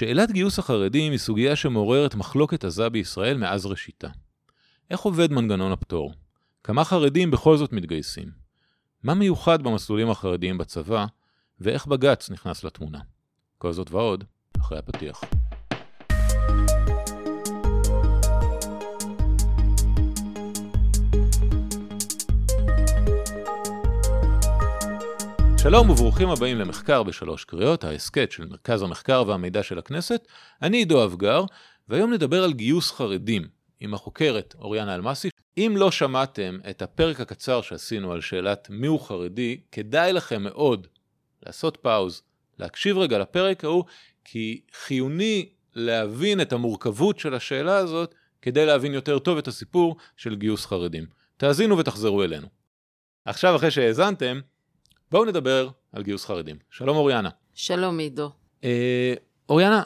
שאלת גיוס החרדים היא סוגיה שמעוררת מחלוקת עזה בישראל מאז ראשיתה. איך עובד מנגנון הפטור? כמה חרדים בכל זאת מתגייסים? מה מיוחד במסלולים החרדיים בצבא, ואיך בג"ץ נכנס לתמונה? כל זאת ועוד, אחרי הפתיח. שלום וברוכים הבאים למחקר בשלוש קריאות, ההסכת של מרכז המחקר והמידע של הכנסת. אני עידו אבגר, והיום נדבר על גיוס חרדים עם החוקרת אוריאנה אלמסי. אם לא שמעתם את הפרק הקצר שעשינו על שאלת מיהו חרדי, כדאי לכם מאוד לעשות פאוז, להקשיב רגע לפרק ההוא, כי חיוני להבין את המורכבות של השאלה הזאת כדי להבין יותר טוב את הסיפור של גיוס חרדים. תאזינו ותחזרו אלינו. עכשיו, אחרי שהאזנתם, בואו נדבר על גיוס חרדים. שלום אוריאנה. שלום עידו. אה, אוריאנה,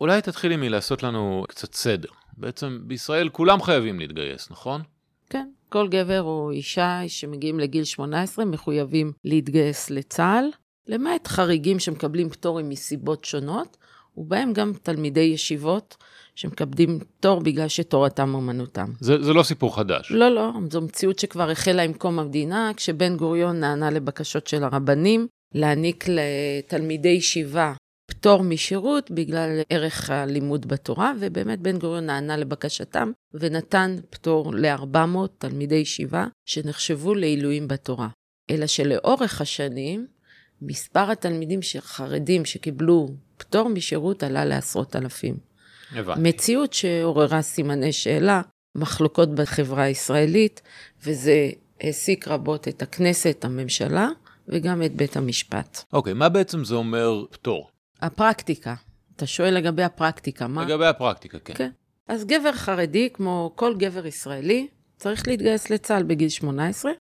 אולי תתחילי מלעשות לנו קצת סדר. בעצם בישראל כולם חייבים להתגייס, נכון? כן, כל גבר או אישה שמגיעים לגיל 18 מחויבים להתגייס לצה"ל, למעט חריגים שמקבלים פטורים מסיבות שונות, ובהם גם תלמידי ישיבות שמקבלים פטור בגלל שתורתם אומנותם. זה, זה לא סיפור חדש. לא, לא, זו מציאות שכבר החלה עם קום המדינה, כשבן גוריון נענה לבקשות של הרבנים להעניק לתלמידי ישיבה פטור משירות בגלל ערך הלימוד בתורה, ובאמת בן גוריון נענה לבקשתם ונתן פטור ל-400 תלמידי ישיבה שנחשבו לעילויים בתורה. אלא שלאורך השנים, מספר התלמידים החרדים שקיבלו פטור משירות עלה לעשרות אלפים. הבנתי. מציאות שעוררה סימני שאלה, מחלוקות בחברה הישראלית, וזה העסיק רבות את הכנסת, הממשלה, וגם את בית המשפט. אוקיי, מה בעצם זה אומר פטור? הפרקטיקה, אתה שואל לגבי הפרקטיקה, מה? לגבי הפרקטיקה, כן. כן. אז גבר חרדי, כמו כל גבר ישראלי, צריך להתגייס לצה"ל בגיל 18,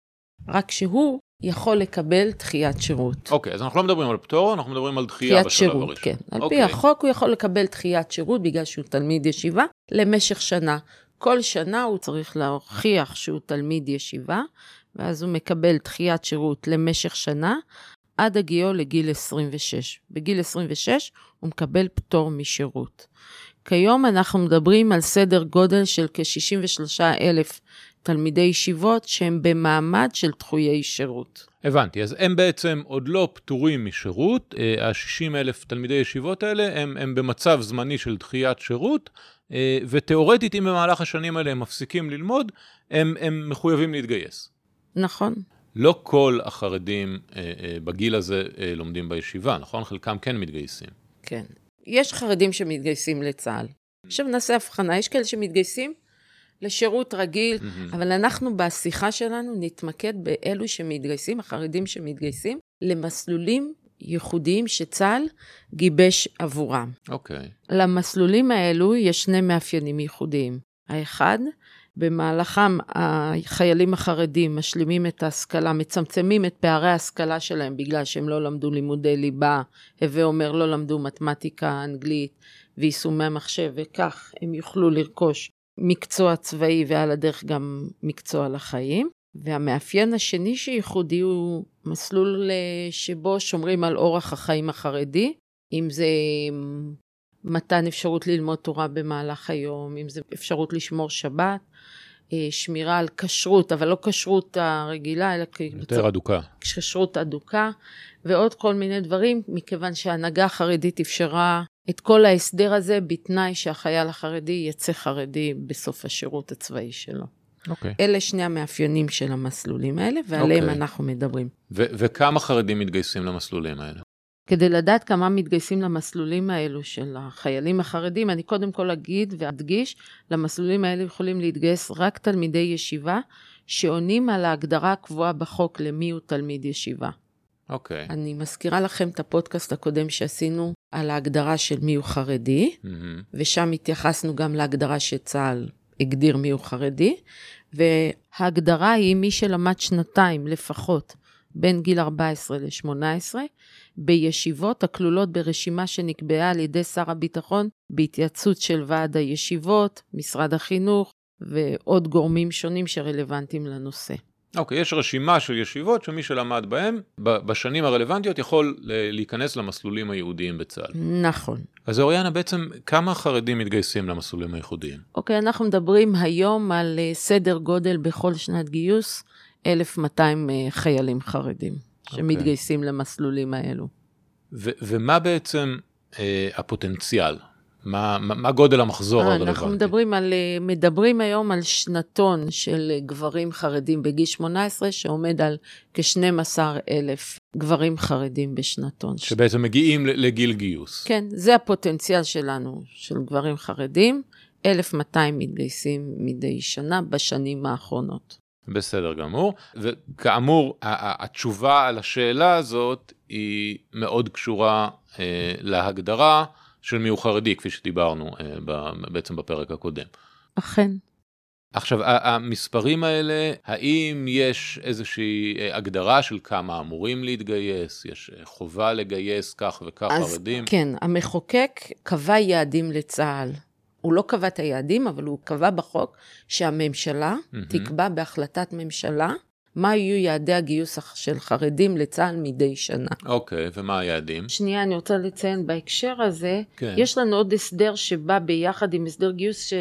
רק שהוא יכול לקבל דחיית שירות. אוקיי, אז אנחנו לא מדברים על פטור, אנחנו מדברים על דחייה בשלב שירות, הראשון. כן. על אוקיי. פי החוק הוא יכול לקבל דחיית שירות בגלל שהוא תלמיד ישיבה למשך שנה. כל שנה הוא צריך להוכיח שהוא תלמיד ישיבה, ואז הוא מקבל דחיית שירות למשך שנה, עד הגיעו לגיל 26. בגיל 26 הוא מקבל פטור משירות. כיום אנחנו מדברים על סדר גודל של כ-63 אלף תלמידי ישיבות שהם במעמד של דחויי שירות. הבנתי, אז הם בעצם עוד לא פטורים משירות, ה-60 אלף תלמידי ישיבות האלה הם, הם במצב זמני של דחיית שירות, אה, ותאורטית אם במהלך השנים האלה הם מפסיקים ללמוד, הם, הם מחויבים להתגייס. נכון. לא כל החרדים אה, אה, בגיל הזה אה, לומדים בישיבה, נכון? חלקם כן מתגייסים. כן. יש חרדים שמתגייסים לצה"ל. עכשיו נעשה הבחנה, יש כאלה שמתגייסים לשירות רגיל, מהמם. אבל אנחנו בשיחה שלנו נתמקד באלו שמתגייסים, החרדים שמתגייסים, למסלולים ייחודיים שצה"ל גיבש עבורם. אוקיי. למסלולים האלו יש שני מאפיינים ייחודיים. האחד, במהלכם החיילים החרדים משלימים את ההשכלה, מצמצמים את פערי ההשכלה שלהם בגלל שהם לא למדו לימודי ליבה, הווה אומר לא למדו מתמטיקה, אנגלית ויישומי המחשב, וכך הם יוכלו לרכוש מקצוע צבאי ועל הדרך גם מקצוע לחיים. והמאפיין השני שייחודי הוא מסלול אה, שבו שומרים על אורח החיים החרדי, אם זה מתן אפשרות ללמוד תורה במהלך היום, אם זה אפשרות לשמור שבת, אה, שמירה על כשרות, אבל לא כשרות הרגילה, אלא יותר אדוקה. כשרות אדוקה, ועוד כל מיני דברים, מכיוון שההנהגה החרדית אפשרה את כל ההסדר הזה בתנאי שהחייל החרדי יצא חרדי בסוף השירות הצבאי שלו. אוקיי. אלה שני המאפיינים של המסלולים האלה, ועליהם אוקיי. אנחנו מדברים. ו- וכמה חרדים מתגייסים למסלולים האלה? כדי לדעת כמה מתגייסים למסלולים האלו של החיילים החרדים, אני קודם כל אגיד ואדגיש, למסלולים האלו יכולים להתגייס רק תלמידי ישיבה שעונים על ההגדרה הקבועה בחוק למי הוא תלמיד ישיבה. אוקיי. אני מזכירה לכם את הפודקאסט הקודם שעשינו על ההגדרה של מי הוא חרדי, מהמם. ושם התייחסנו גם להגדרה שצה"ל הגדיר מי הוא חרדי, וההגדרה היא מי שלמד שנתיים לפחות בין גיל 14 ל-18, בישיבות הכלולות ברשימה שנקבעה על ידי שר הביטחון בהתייעצות של ועד הישיבות, משרד החינוך ועוד גורמים שונים שרלוונטיים לנושא. אוקיי, יש רשימה של ישיבות שמי שלמד בהן, בשנים הרלוונטיות יכול להיכנס למסלולים הייעודיים בצה"ל. נכון. אז אוריאנה, בעצם כמה חרדים מתגייסים למסלולים הייחודיים? אוקיי, אנחנו מדברים היום על אה, סדר גודל בכל שנת גיוס, 1,200 אה, חיילים חרדים אוקיי. שמתגייסים למסלולים האלו. ו- ומה בעצם אה, הפוטנציאל? מה, מה, מה גודל המחזור אה, הרלוונטי? אנחנו מדברים, על, אה, מדברים היום על שנתון של גברים חרדים בגיל 18, שעומד על כ-12 אלף גברים חרדים בשנתון. שבעצם מגיעים לגיל גיוס. כן, זה הפוטנציאל שלנו, של גברים חרדים. 1,200 מתגייסים מדי שנה בשנים האחרונות. בסדר גמור, וכאמור, התשובה על השאלה הזאת היא מאוד קשורה אה, להגדרה של מיהו חרדי, כפי שדיברנו אה, בעצם בפרק הקודם. אכן. עכשיו, המספרים האלה, האם יש איזושהי אה, הגדרה של כמה אמורים להתגייס? יש אה, חובה לגייס כך וכך אז חרדים? כן, המחוקק קבע יעדים לצה"ל. הוא לא קבע את היעדים, אבל הוא קבע בחוק שהממשלה mm-hmm. תקבע בהחלטת ממשלה מה יהיו יעדי הגיוס של חרדים לצה"ל מדי שנה. אוקיי, okay, ומה היעדים? שנייה, אני רוצה לציין בהקשר הזה, כן. יש לנו עוד הסדר שבא ביחד עם הסדר גיוס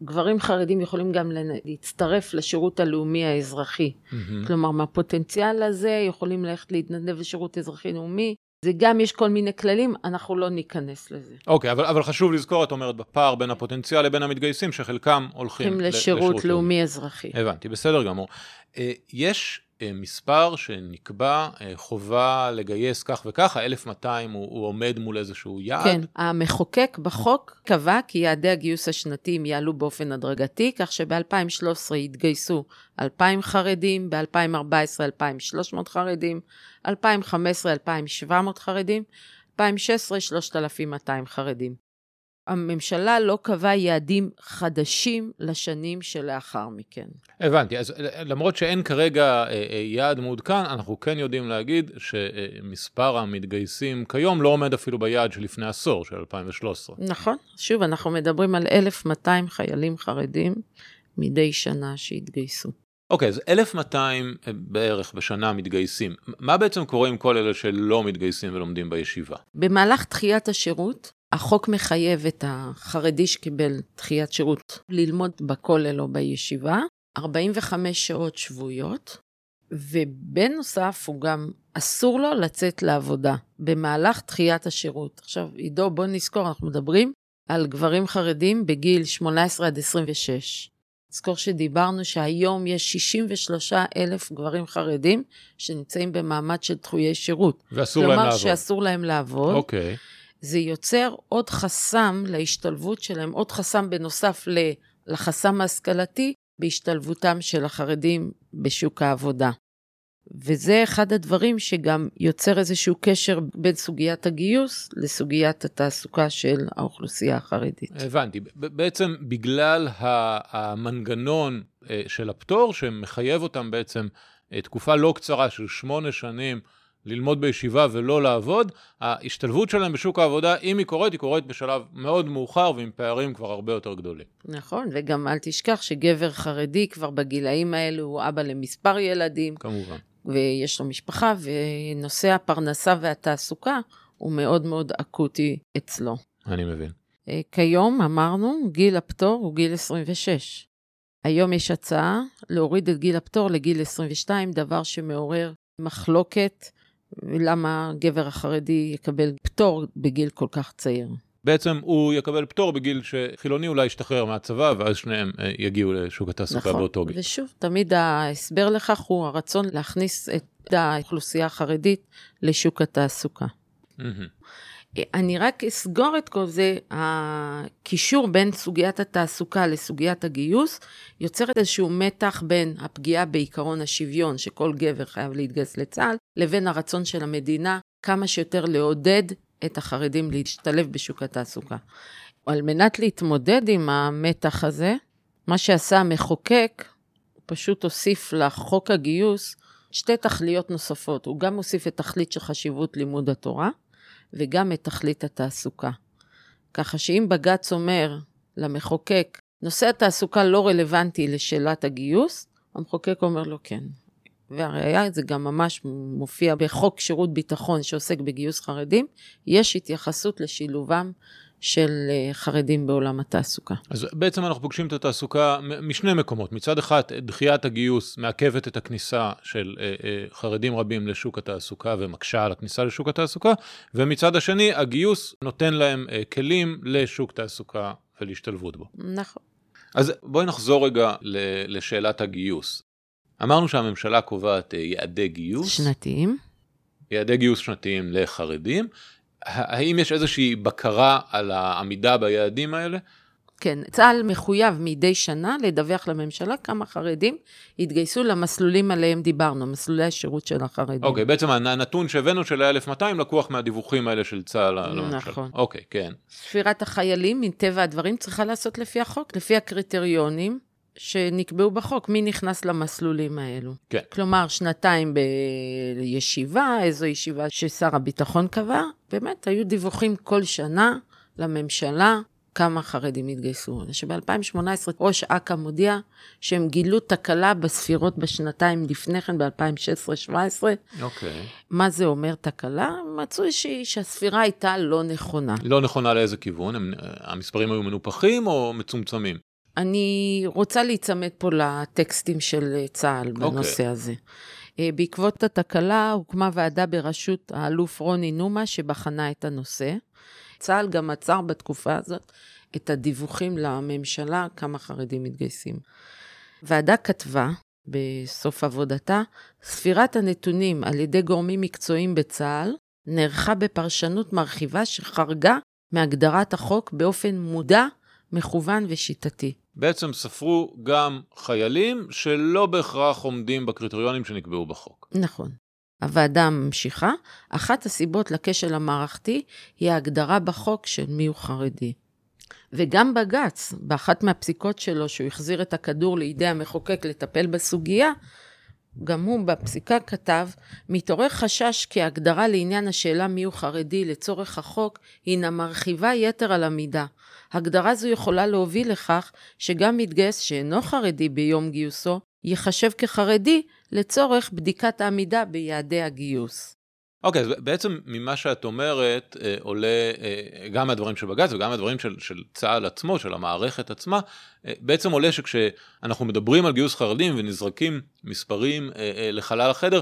שגברים חרדים יכולים גם להצטרף לשירות הלאומי האזרחי. Mm-hmm. כלומר, מהפוטנציאל הזה יכולים ללכת להתנדב לשירות אזרחי לאומי, זה גם יש כל מיני כללים, אנחנו לא ניכנס לזה. אוקיי, okay, אבל, אבל חשוב לזכור, את אומרת, בפער בין הפוטנציאל לבין המתגייסים, שחלקם הולכים לשירות, לשירות לאומי אזרחי. הבנתי, בסדר גמור. אה, יש מספר שנקבע אה, חובה לגייס כך וכך, ה-1200 הוא, הוא עומד מול איזשהו יעד? כן, המחוקק בחוק קבע כי יעדי הגיוס השנתיים יעלו באופן הדרגתי, כך שב-2013 יתגייסו 2,000 חרדים, ב-2014 2,300 חרדים, 2015 2,700 חרדים, 2016 3,200 חרדים. הממשלה לא קבעה יעדים חדשים לשנים שלאחר מכן. הבנתי, אז למרות שאין כרגע אה, אה, יעד מעודכן, אנחנו כן יודעים להגיד שמספר המתגייסים כיום לא עומד אפילו ביעד שלפני עשור, של 2013. נכון, שוב, אנחנו מדברים על 1,200 חיילים חרדים מדי שנה שהתגייסו. אוקיי, okay, אז 1,200 אה, בערך בשנה מתגייסים. מה בעצם קורה עם כל אלה שלא מתגייסים ולומדים בישיבה? במהלך דחיית השירות, החוק מחייב את החרדי שקיבל דחיית שירות ללמוד בכולל או בישיבה, 45 שעות שבועיות, ובנוסף הוא גם אסור לו לצאת לעבודה במהלך דחיית השירות. עכשיו, עידו, בוא נזכור, אנחנו מדברים על גברים חרדים בגיל 18 עד 26. נזכור שדיברנו שהיום יש 63 אלף גברים חרדים שנמצאים במעמד של דחויי שירות. ואסור להם לעבוד. כלומר שאסור להם לעבוד. אוקיי. Okay. זה יוצר עוד חסם להשתלבות שלהם, עוד חסם בנוסף לחסם ההשכלתי, בהשתלבותם של החרדים בשוק העבודה. וזה אחד הדברים שגם יוצר איזשהו קשר בין סוגיית הגיוס לסוגיית התעסוקה של האוכלוסייה החרדית. הבנתי. בעצם בגלל המנגנון אה, של הפטור שמחייב אותם בעצם אה, תקופה לא קצרה של שמונה שנים ללמוד בישיבה ולא לעבוד, ההשתלבות שלהם בשוק העבודה, אם היא קורית, היא קורית בשלב מאוד מאוחר ועם פערים כבר הרבה יותר גדולים. נכון, וגם אל תשכח שגבר חרדי כבר בגילאים האלו הוא אבא למספר ילדים. כמובן. ויש לו משפחה, ונושא הפרנסה והתעסוקה הוא מאוד מאוד אקוטי אצלו. אני מבין. אה, כיום, אמרנו, גיל הפטור הוא גיל 26. היום יש הצעה להוריד את גיל הפטור לגיל 22, דבר שמעורר מחלוקת למה גבר החרדי יקבל פטור בגיל כל כך צעיר. בעצם הוא יקבל פטור בגיל שחילוני אולי ישתחרר מהצבא, ואז שניהם אה, יגיעו לשוק התעסוקה נכון. באותו גיל. ושוב, תמיד ההסבר לכך הוא הרצון להכניס את האוכלוסייה החרדית לשוק התעסוקה. Mm-hmm. אני רק אסגור את כל זה, הקישור בין סוגיית התעסוקה לסוגיית הגיוס יוצר איזשהו מתח בין הפגיעה בעיקרון השוויון, שכל גבר חייב להתגייס לצה"ל, לבין הרצון של המדינה כמה שיותר לעודד את החרדים להשתלב בשוק התעסוקה. על מנת להתמודד עם המתח הזה, מה שעשה המחוקק, הוא פשוט הוסיף לחוק הגיוס שתי תכליות נוספות. הוא גם הוסיף את תכלית של חשיבות לימוד התורה, וגם את תכלית התעסוקה. ככה שאם בג"ץ אומר למחוקק, נושא התעסוקה לא רלוונטי לשאלת הגיוס, המחוקק אומר לו כן. והראיה, זה גם ממש מופיע בחוק שירות ביטחון שעוסק בגיוס חרדים, יש התייחסות לשילובם של אה, חרדים בעולם התעסוקה. אז בעצם אנחנו פוגשים את התעסוקה משני מקומות. מצד אחד, דחיית הגיוס מעכבת את הכניסה של אה, אה, חרדים רבים לשוק התעסוקה ומקשה על הכניסה לשוק התעסוקה, ומצד השני, הגיוס נותן להם כלים לשוק תעסוקה ולהשתלבות בו. נכון. אז בואי נחזור רגע לשאלת הגיוס. אמרנו שהממשלה קובעת יעדי גיוס. שנתיים. יעדי גיוס שנתיים לחרדים. האם יש איזושהי בקרה על העמידה ביעדים האלה? כן, צה"ל מחויב מדי שנה לדווח לממשלה כמה חרדים התגייסו למסלולים עליהם דיברנו, מסלולי השירות של החרדים. אוקיי, okay, בעצם הנתון שהבאנו של ה-1200 לקוח מהדיווחים האלה של צה"ל לממשלה. נכון. אוקיי, okay, כן. ספירת החיילים, מטבע הדברים, צריכה לעשות לפי החוק, לפי הקריטריונים. שנקבעו בחוק, מי נכנס למסלולים האלו. כן. כלומר, שנתיים בישיבה, איזו ישיבה ששר הביטחון קבע, באמת, היו דיווחים כל שנה לממשלה כמה חרדים התגייסו. שב-2018 ראש אכ"א מודיע שהם גילו תקלה בספירות בשנתיים לפני כן, ב-2016-2017. אוקיי. מה זה אומר תקלה? מצאו שהספירה הייתה לא נכונה. לא נכונה לאיזה כיוון? הם, המספרים היו מנופחים או מצומצמים? אני רוצה להיצמד פה לטקסטים של צה"ל okay. אוקיי. בנושא הזה. אה, בעקבות התקלה הוקמה ועדה בראשות האלוף רוני נומה שבחנה את הנושא. צה"ל גם עצר בתקופה הזאת את הדיווחים לממשלה כמה חרדים מתגייסים. ועדה כתבה בסוף עבודתה, ספירת הנתונים על ידי גורמים מקצועיים בצה"ל נערכה בפרשנות מרחיבה שחרגה מהגדרת החוק באופן מודע, מכוון ושיטתי. בעצם ספרו גם חיילים שלא בהכרח עומדים בקריטריונים שנקבעו בחוק. נכון. הוועדה ממשיכה, אחת הסיבות לכשל המערכתי היא ההגדרה בחוק של מיהו חרדי. וגם בג"ץ, באחת מהפסיקות שלו, שהוא החזיר את הכדור לידי המחוקק לטפל בסוגיה, גם הוא בפסיקה כתב, מתעורר חשש כי ההגדרה לעניין השאלה מיהו חרדי לצורך החוק הינה מרחיבה יתר על המידה. הגדרה זו יכולה להוביל לכך שגם מתגייס שאינו חרדי ביום גיוסו, ייחשב כחרדי לצורך בדיקת העמידה ביעדי הגיוס. אוקיי, okay, אז בעצם ממה שאת אומרת אה, עולה אה, גם מהדברים של בג"ץ וגם מהדברים של, של צה"ל עצמו, של המערכת עצמה, אה, בעצם עולה שכשאנחנו מדברים על גיוס חרדים ונזרקים מספרים אה, אה, לחלל החדר,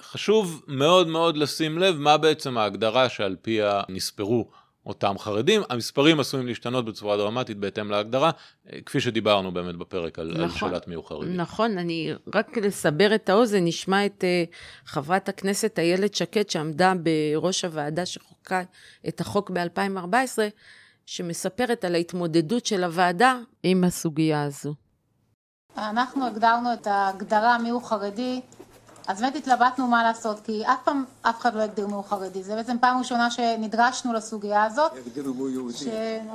חשוב מאוד מאוד לשים לב מה בעצם ההגדרה שעל פיה נספרו אותם חרדים. המספרים עשויים להשתנות בצורה דרמטית בהתאם להגדרה, אה, כפי שדיברנו באמת בפרק על, נכון, על שאלת מיהו חרדי. נכון, אני רק לסבר את האוזן, נשמע את uh, חברת הכנסת איילת שקד, שעמדה בראש הוועדה שחוקקה את החוק ב-2014, שמספרת על ההתמודדות של הוועדה עם הסוגיה הזו. אנחנו הגדרנו את ההגדרה מיהו חרדי התלבטנו מה לעשות, כי אף פעם אף אחד לא הגדיר מיהו חרדי, זה בעצם פעם ראשונה שנדרשנו לסוגיה הזאת. הגדירו מיהו יהודי. ש...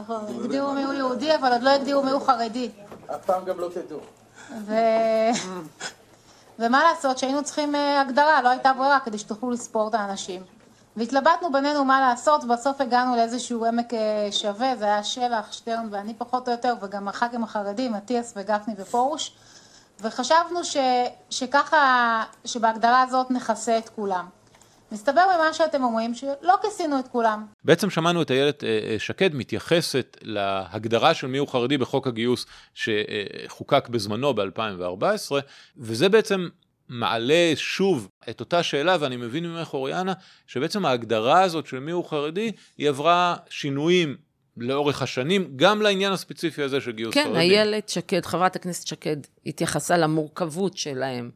נכון, הגדירו מיהו יהודי, אבל עוד לא הגדירו מיהו חרדי. אף פעם גם לא תדעו. ו... ומה לעשות, שהיינו צריכים אה, הגדרה, לא הייתה ברירה כדי שתוכלו לספור את האנשים. והתלבטנו בינינו מה לעשות, בסוף הגענו לאיזשהו עמק אה, שווה, זה היה שלח, שטרן ואני פחות או יותר, וגם הח"כים החרדים, אטיאס וגפני ופרוש. וחשבנו ש, שככה, שבהגדרה הזאת נכסה את כולם. מסתבר ממה שאתם אומרים שלא כיסינו את כולם. בעצם שמענו את איילת אה, אה, שקד מתייחסת להגדרה של מיהו חרדי בחוק הגיוס שחוקק בזמנו ב-2014, וזה בעצם מעלה שוב את אותה שאלה, ואני מבין ממך אוריאנה, שבעצם ההגדרה הזאת של מיהו חרדי, היא עברה שינויים לאורך השנים, גם לעניין הספציפי הזה של גיוס כן, חרדים. כן, איילת שקד, חברת הכנסת שקד, התייחסה למורכבות שלהם,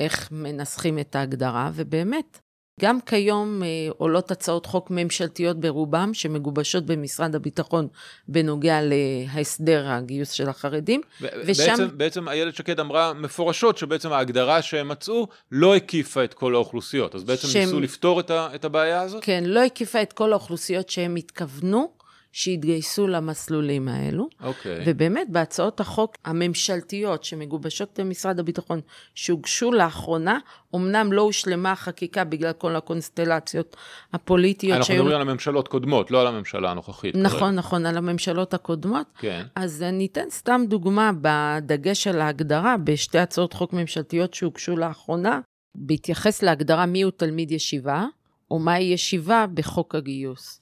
איך מנסחים את ההגדרה, ובאמת, גם כיום אה, עולות הצעות חוק ממשלתיות ברובם, שמגובשות במשרד הביטחון בנוגע להסדר הגיוס של החרדים. ושם... בעצם, בעצם איילת שקד אמרה מפורשות שבעצם ההגדרה שהם מצאו לא הקיפה את כל האוכלוסיות. אז בעצם שהם... ניסו לפתור את, ה, את הבעיה הזאת? כן, לא הקיפה את כל האוכלוסיות שהם התכוונו. שיתגייסו למסלולים האלו. אוקיי. ובאמת, בהצעות החוק הממשלתיות שמגובשות במשרד הביטחון, שהוגשו לאחרונה, אמנם לא הושלמה החקיקה בגלל כל הקונסטלציות הפוליטיות אנחנו מדברים על הממשלות קודמות, לא על הממשלה הנוכחית. נכון, כרגע. נכון, על הממשלות הקודמות. כן. אז אני אתן סתם דוגמה בדגש על ההגדרה בשתי הצעות חוק ממשלתיות שהוגשו לאחרונה, בהתייחס להגדרה מיהו תלמיד ישיבה, או מהי ישיבה בחוק הגיוס.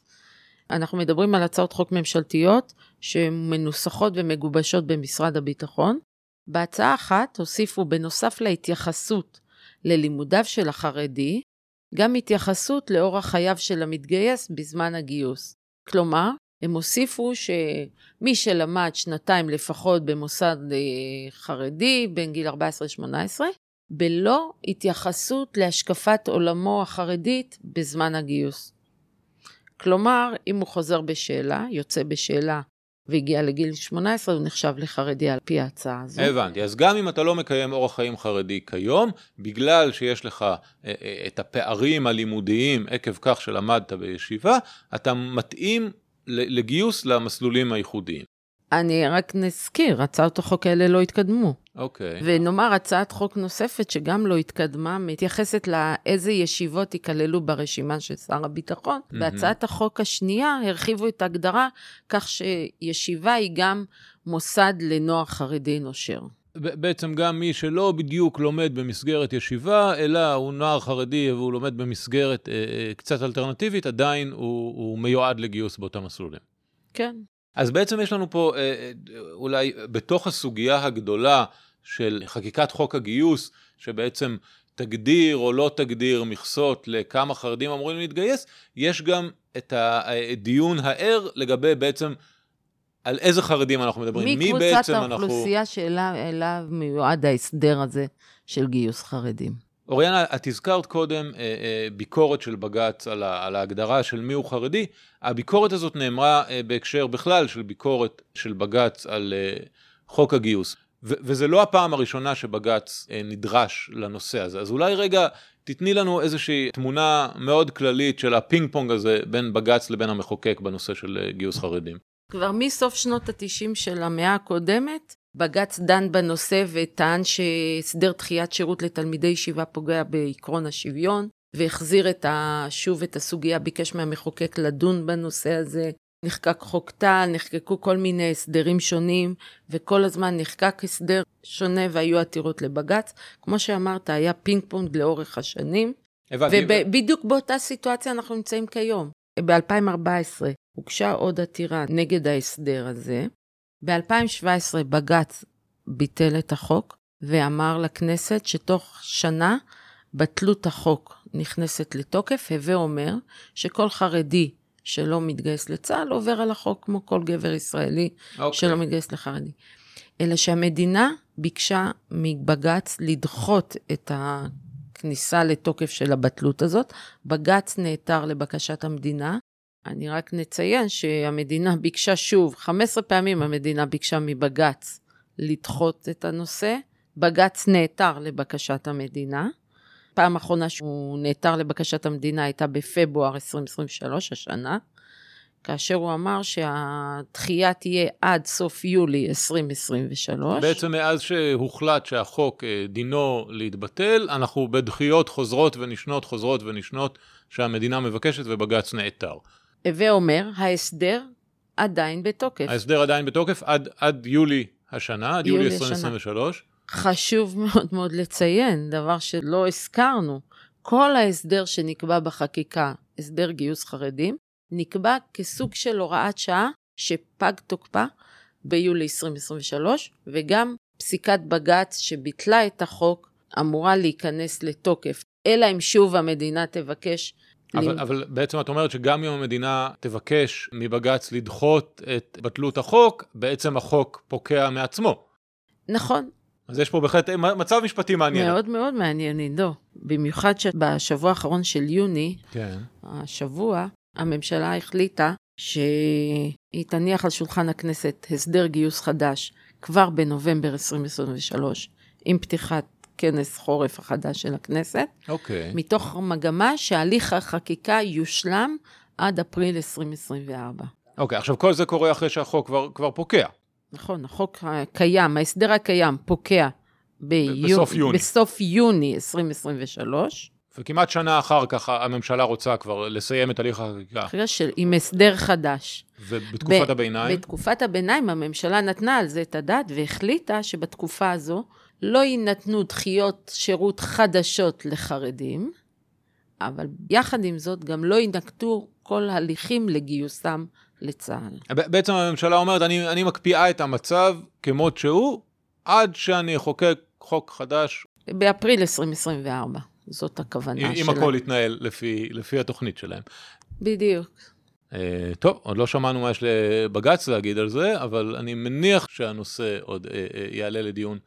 אנחנו מדברים על הצעות חוק ממשלתיות שמנוסחות ומגובשות במשרד הביטחון. בהצעה אחת הוסיפו בנוסף להתייחסות ללימודיו של החרדי, גם התייחסות לאורח חייו של המתגייס בזמן הגיוס. כלומר, הם הוסיפו שמי שלמד שנתיים לפחות במוסד אה, חרדי, בין גיל 14-18, בלא התייחסות להשקפת עולמו החרדית בזמן הגיוס. כלומר, אם הוא חוזר בשאלה, יוצא בשאלה והגיע לגיל 18, הוא נחשב לחרדי על פי ההצעה הזו. הבנתי, אז גם אם אתה לא מקיים אורח חיים חרדי כיום, בגלל שיש לך אה, אה, את הפערים הלימודיים עקב כך שלמדת בישיבה, אתה מתאים לגיוס למסלולים הייחודיים. אני רק נזכיר, הצעות החוק האלה לא התקדמו. אוקיי. ונאמר, הצעת חוק נוספת שגם לא התקדמה, מתייחסת לאיזה ישיבות ייכללו ברשימה של שר הביטחון. מהמם. בהצעת החוק השנייה הרחיבו את ההגדרה כך שישיבה היא גם מוסד לנוער חרדי נושר. בעצם גם מי שלא בדיוק לומד במסגרת ישיבה, אלא הוא נוער חרדי והוא לומד במסגרת אה, אה, קצת אלטרנטיבית, עדיין הוא, הוא מיועד לגיוס באותם מסלולים. כן. אז בעצם יש לנו פה אה, אה, אולי בתוך הסוגיה הגדולה של חקיקת חוק הגיוס, שבעצם תגדיר או לא תגדיר מכסות לכמה חרדים אמורים להתגייס, יש גם את הדיון הער לגבי בעצם על איזה חרדים אנחנו מדברים. מי קבוצת בעצם אנחנו... האוכלוסייה שאליו אליו מיועד ההסדר הזה של גיוס חרדים? אוריאנה, את הזכרת קודם אה, אה, ביקורת של בג"ץ על, ההגדרה של מיהו חרדי. הביקורת הזאת נאמרה אה, בהקשר בכלל של ביקורת של בג"ץ על חוק הגיוס. ו- וזה לא הפעם הראשונה שבג"ץ נדרש לנושא הזה. אז אולי רגע תתני לנו איזושהי תמונה מאוד כללית של הפינג פונג הזה בין בג"ץ לבין המחוקק בנושא של גיוס חרדים. כבר מסוף שנות ה-90 של המאה הקודמת, בג"ץ דן בנושא וטען שהסדר דחיית שירות לתלמידי ישיבה פוגע בעקרון השוויון, והחזיר את ה... שוב את הסוגיה, ביקש מהמחוקק לדון בנושא הזה. נחקק חוק טל, נחקקו כל מיני הסדרים שונים, וכל הזמן נחקק הסדר שונה והיו עתירות לבג"ץ. כמו שאמרת, היה פינג פונג לאורך השנים, הבנתי. ובדיוק באותה סיטואציה אנחנו נמצאים כיום. ב-2014 הוגשה עוד עתירה נגד ההסדר הזה. ב-2017 בג"ץ ביטל את החוק ואמר לכנסת שתוך שנה בטלות החוק נכנסת לתוקף, הווה אומר שכל חרדי שלא מתגייס לצה"ל עובר על החוק כמו כל גבר ישראלי אוקיי. שלא מתגייס לחרדי. אלא שהמדינה ביקשה מבג"ץ לדחות את הכניסה לתוקף של הבטלות הזאת. בג"ץ נעתר לבקשת המדינה. אני רק נציין שהמדינה ביקשה שוב, 15 פעמים המדינה ביקשה מבג"ץ לדחות את הנושא. בג"ץ נעתר לבקשת המדינה. פעם אחרונה שהוא נעתר לבקשת המדינה הייתה בפברואר 2023, השנה, כאשר הוא אמר שהדחייה תהיה עד סוף יולי 2023. בעצם מאז שהוחלט שהחוק אה, דינו להתבטל, אנחנו בדחיות חוזרות ונשנות, חוזרות ונשנות, שהמדינה מבקשת ובג"ץ נעתר. הווה אומר, ההסדר עדיין בתוקף. ההסדר עדיין בתוקף עד, עד יולי השנה, עד יולי יולי השנה. 2023. חשוב מאוד מאוד לציין, דבר שלא הזכרנו, כל ההסדר שנקבע בחקיקה, הסדר גיוס חרדים, נקבע כסוג של הוראת שעה שפג תוקפה ביולי 2023, וגם פסיקת בג"ץ שביטלה את החוק אמורה להיכנס לתוקף, אלא אם שוב המדינה תבקש... אבל, למ- אבל בעצם את אומרת שגם אם המדינה תבקש מבג"ץ לדחות את בטלות החוק, בעצם החוק פוקע מעצמו. נכון, אז יש פה בהחלט מצב משפטי מעניין. מאוד מאוד מעניין, עידו. במיוחד שבשבוע האחרון של יוני, כן. השבוע, הממשלה החליטה שהיא תניח על שולחן הכנסת הסדר גיוס חדש כבר בנובמבר 2023, עם פתיחת כנס חורף החדש של הכנסת, אוקיי. מתוך מגמה שהליך החקיקה יושלם עד אפריל 2024. אוקיי, עכשיו כל זה קורה אחרי שהחוק כבר, כבר פוקע. נכון, החוק הקיים, ההסדר הקיים פוקע ביו... בסוף יוני. בסוף יוני 2023, וכמעט שנה אחר כך הממשלה רוצה כבר לסיים את הליך החקיקה. אחרי של... עם הסדר חדש. ובתקופת ב- הביניים, בתקופת הביניים הממשלה נתנה על זה את הדעת והחליטה שבתקופה הזו לא יינתנו דחיות שירות חדשות לחרדים, אבל יחד עם זאת גם לא יינקטו כל הליכים לגיוסם לצה"ל. בעצם הממשלה אומרת, אני, אני מקפיאה את המצב כמות שהוא, עד שאני אחוקק חוק חדש, באפריל 2024, זאת הכוונה אם, אם שלהם. הכל יתנהל לפי, לפי התוכנית שלהם. בדיוק. Uh, טוב, עוד לא שמענו מה יש לבג"ץ להגיד על זה, אבל אני מניח שהנושא עוד uh, uh, יעלה לדיון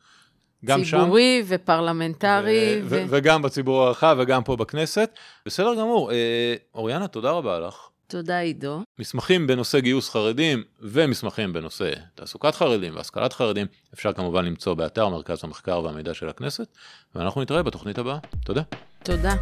גם שם. ציבורי ופרלמנטרי. ו- ו... ו- וגם בציבור הרחב וגם פה בכנסת. בסדר גמור. אה, אוריאנה, תודה רבה לך. תודה, עידו. מסמכים בנושא גיוס חרדים ומסמכים בנושא תעסוקת חרדים והשכלת חרדים אפשר כמובן למצוא באתר מרכז המחקר והמידע של הכנסת, ואנחנו נתראה בתוכנית הבאה. תודה. תודה.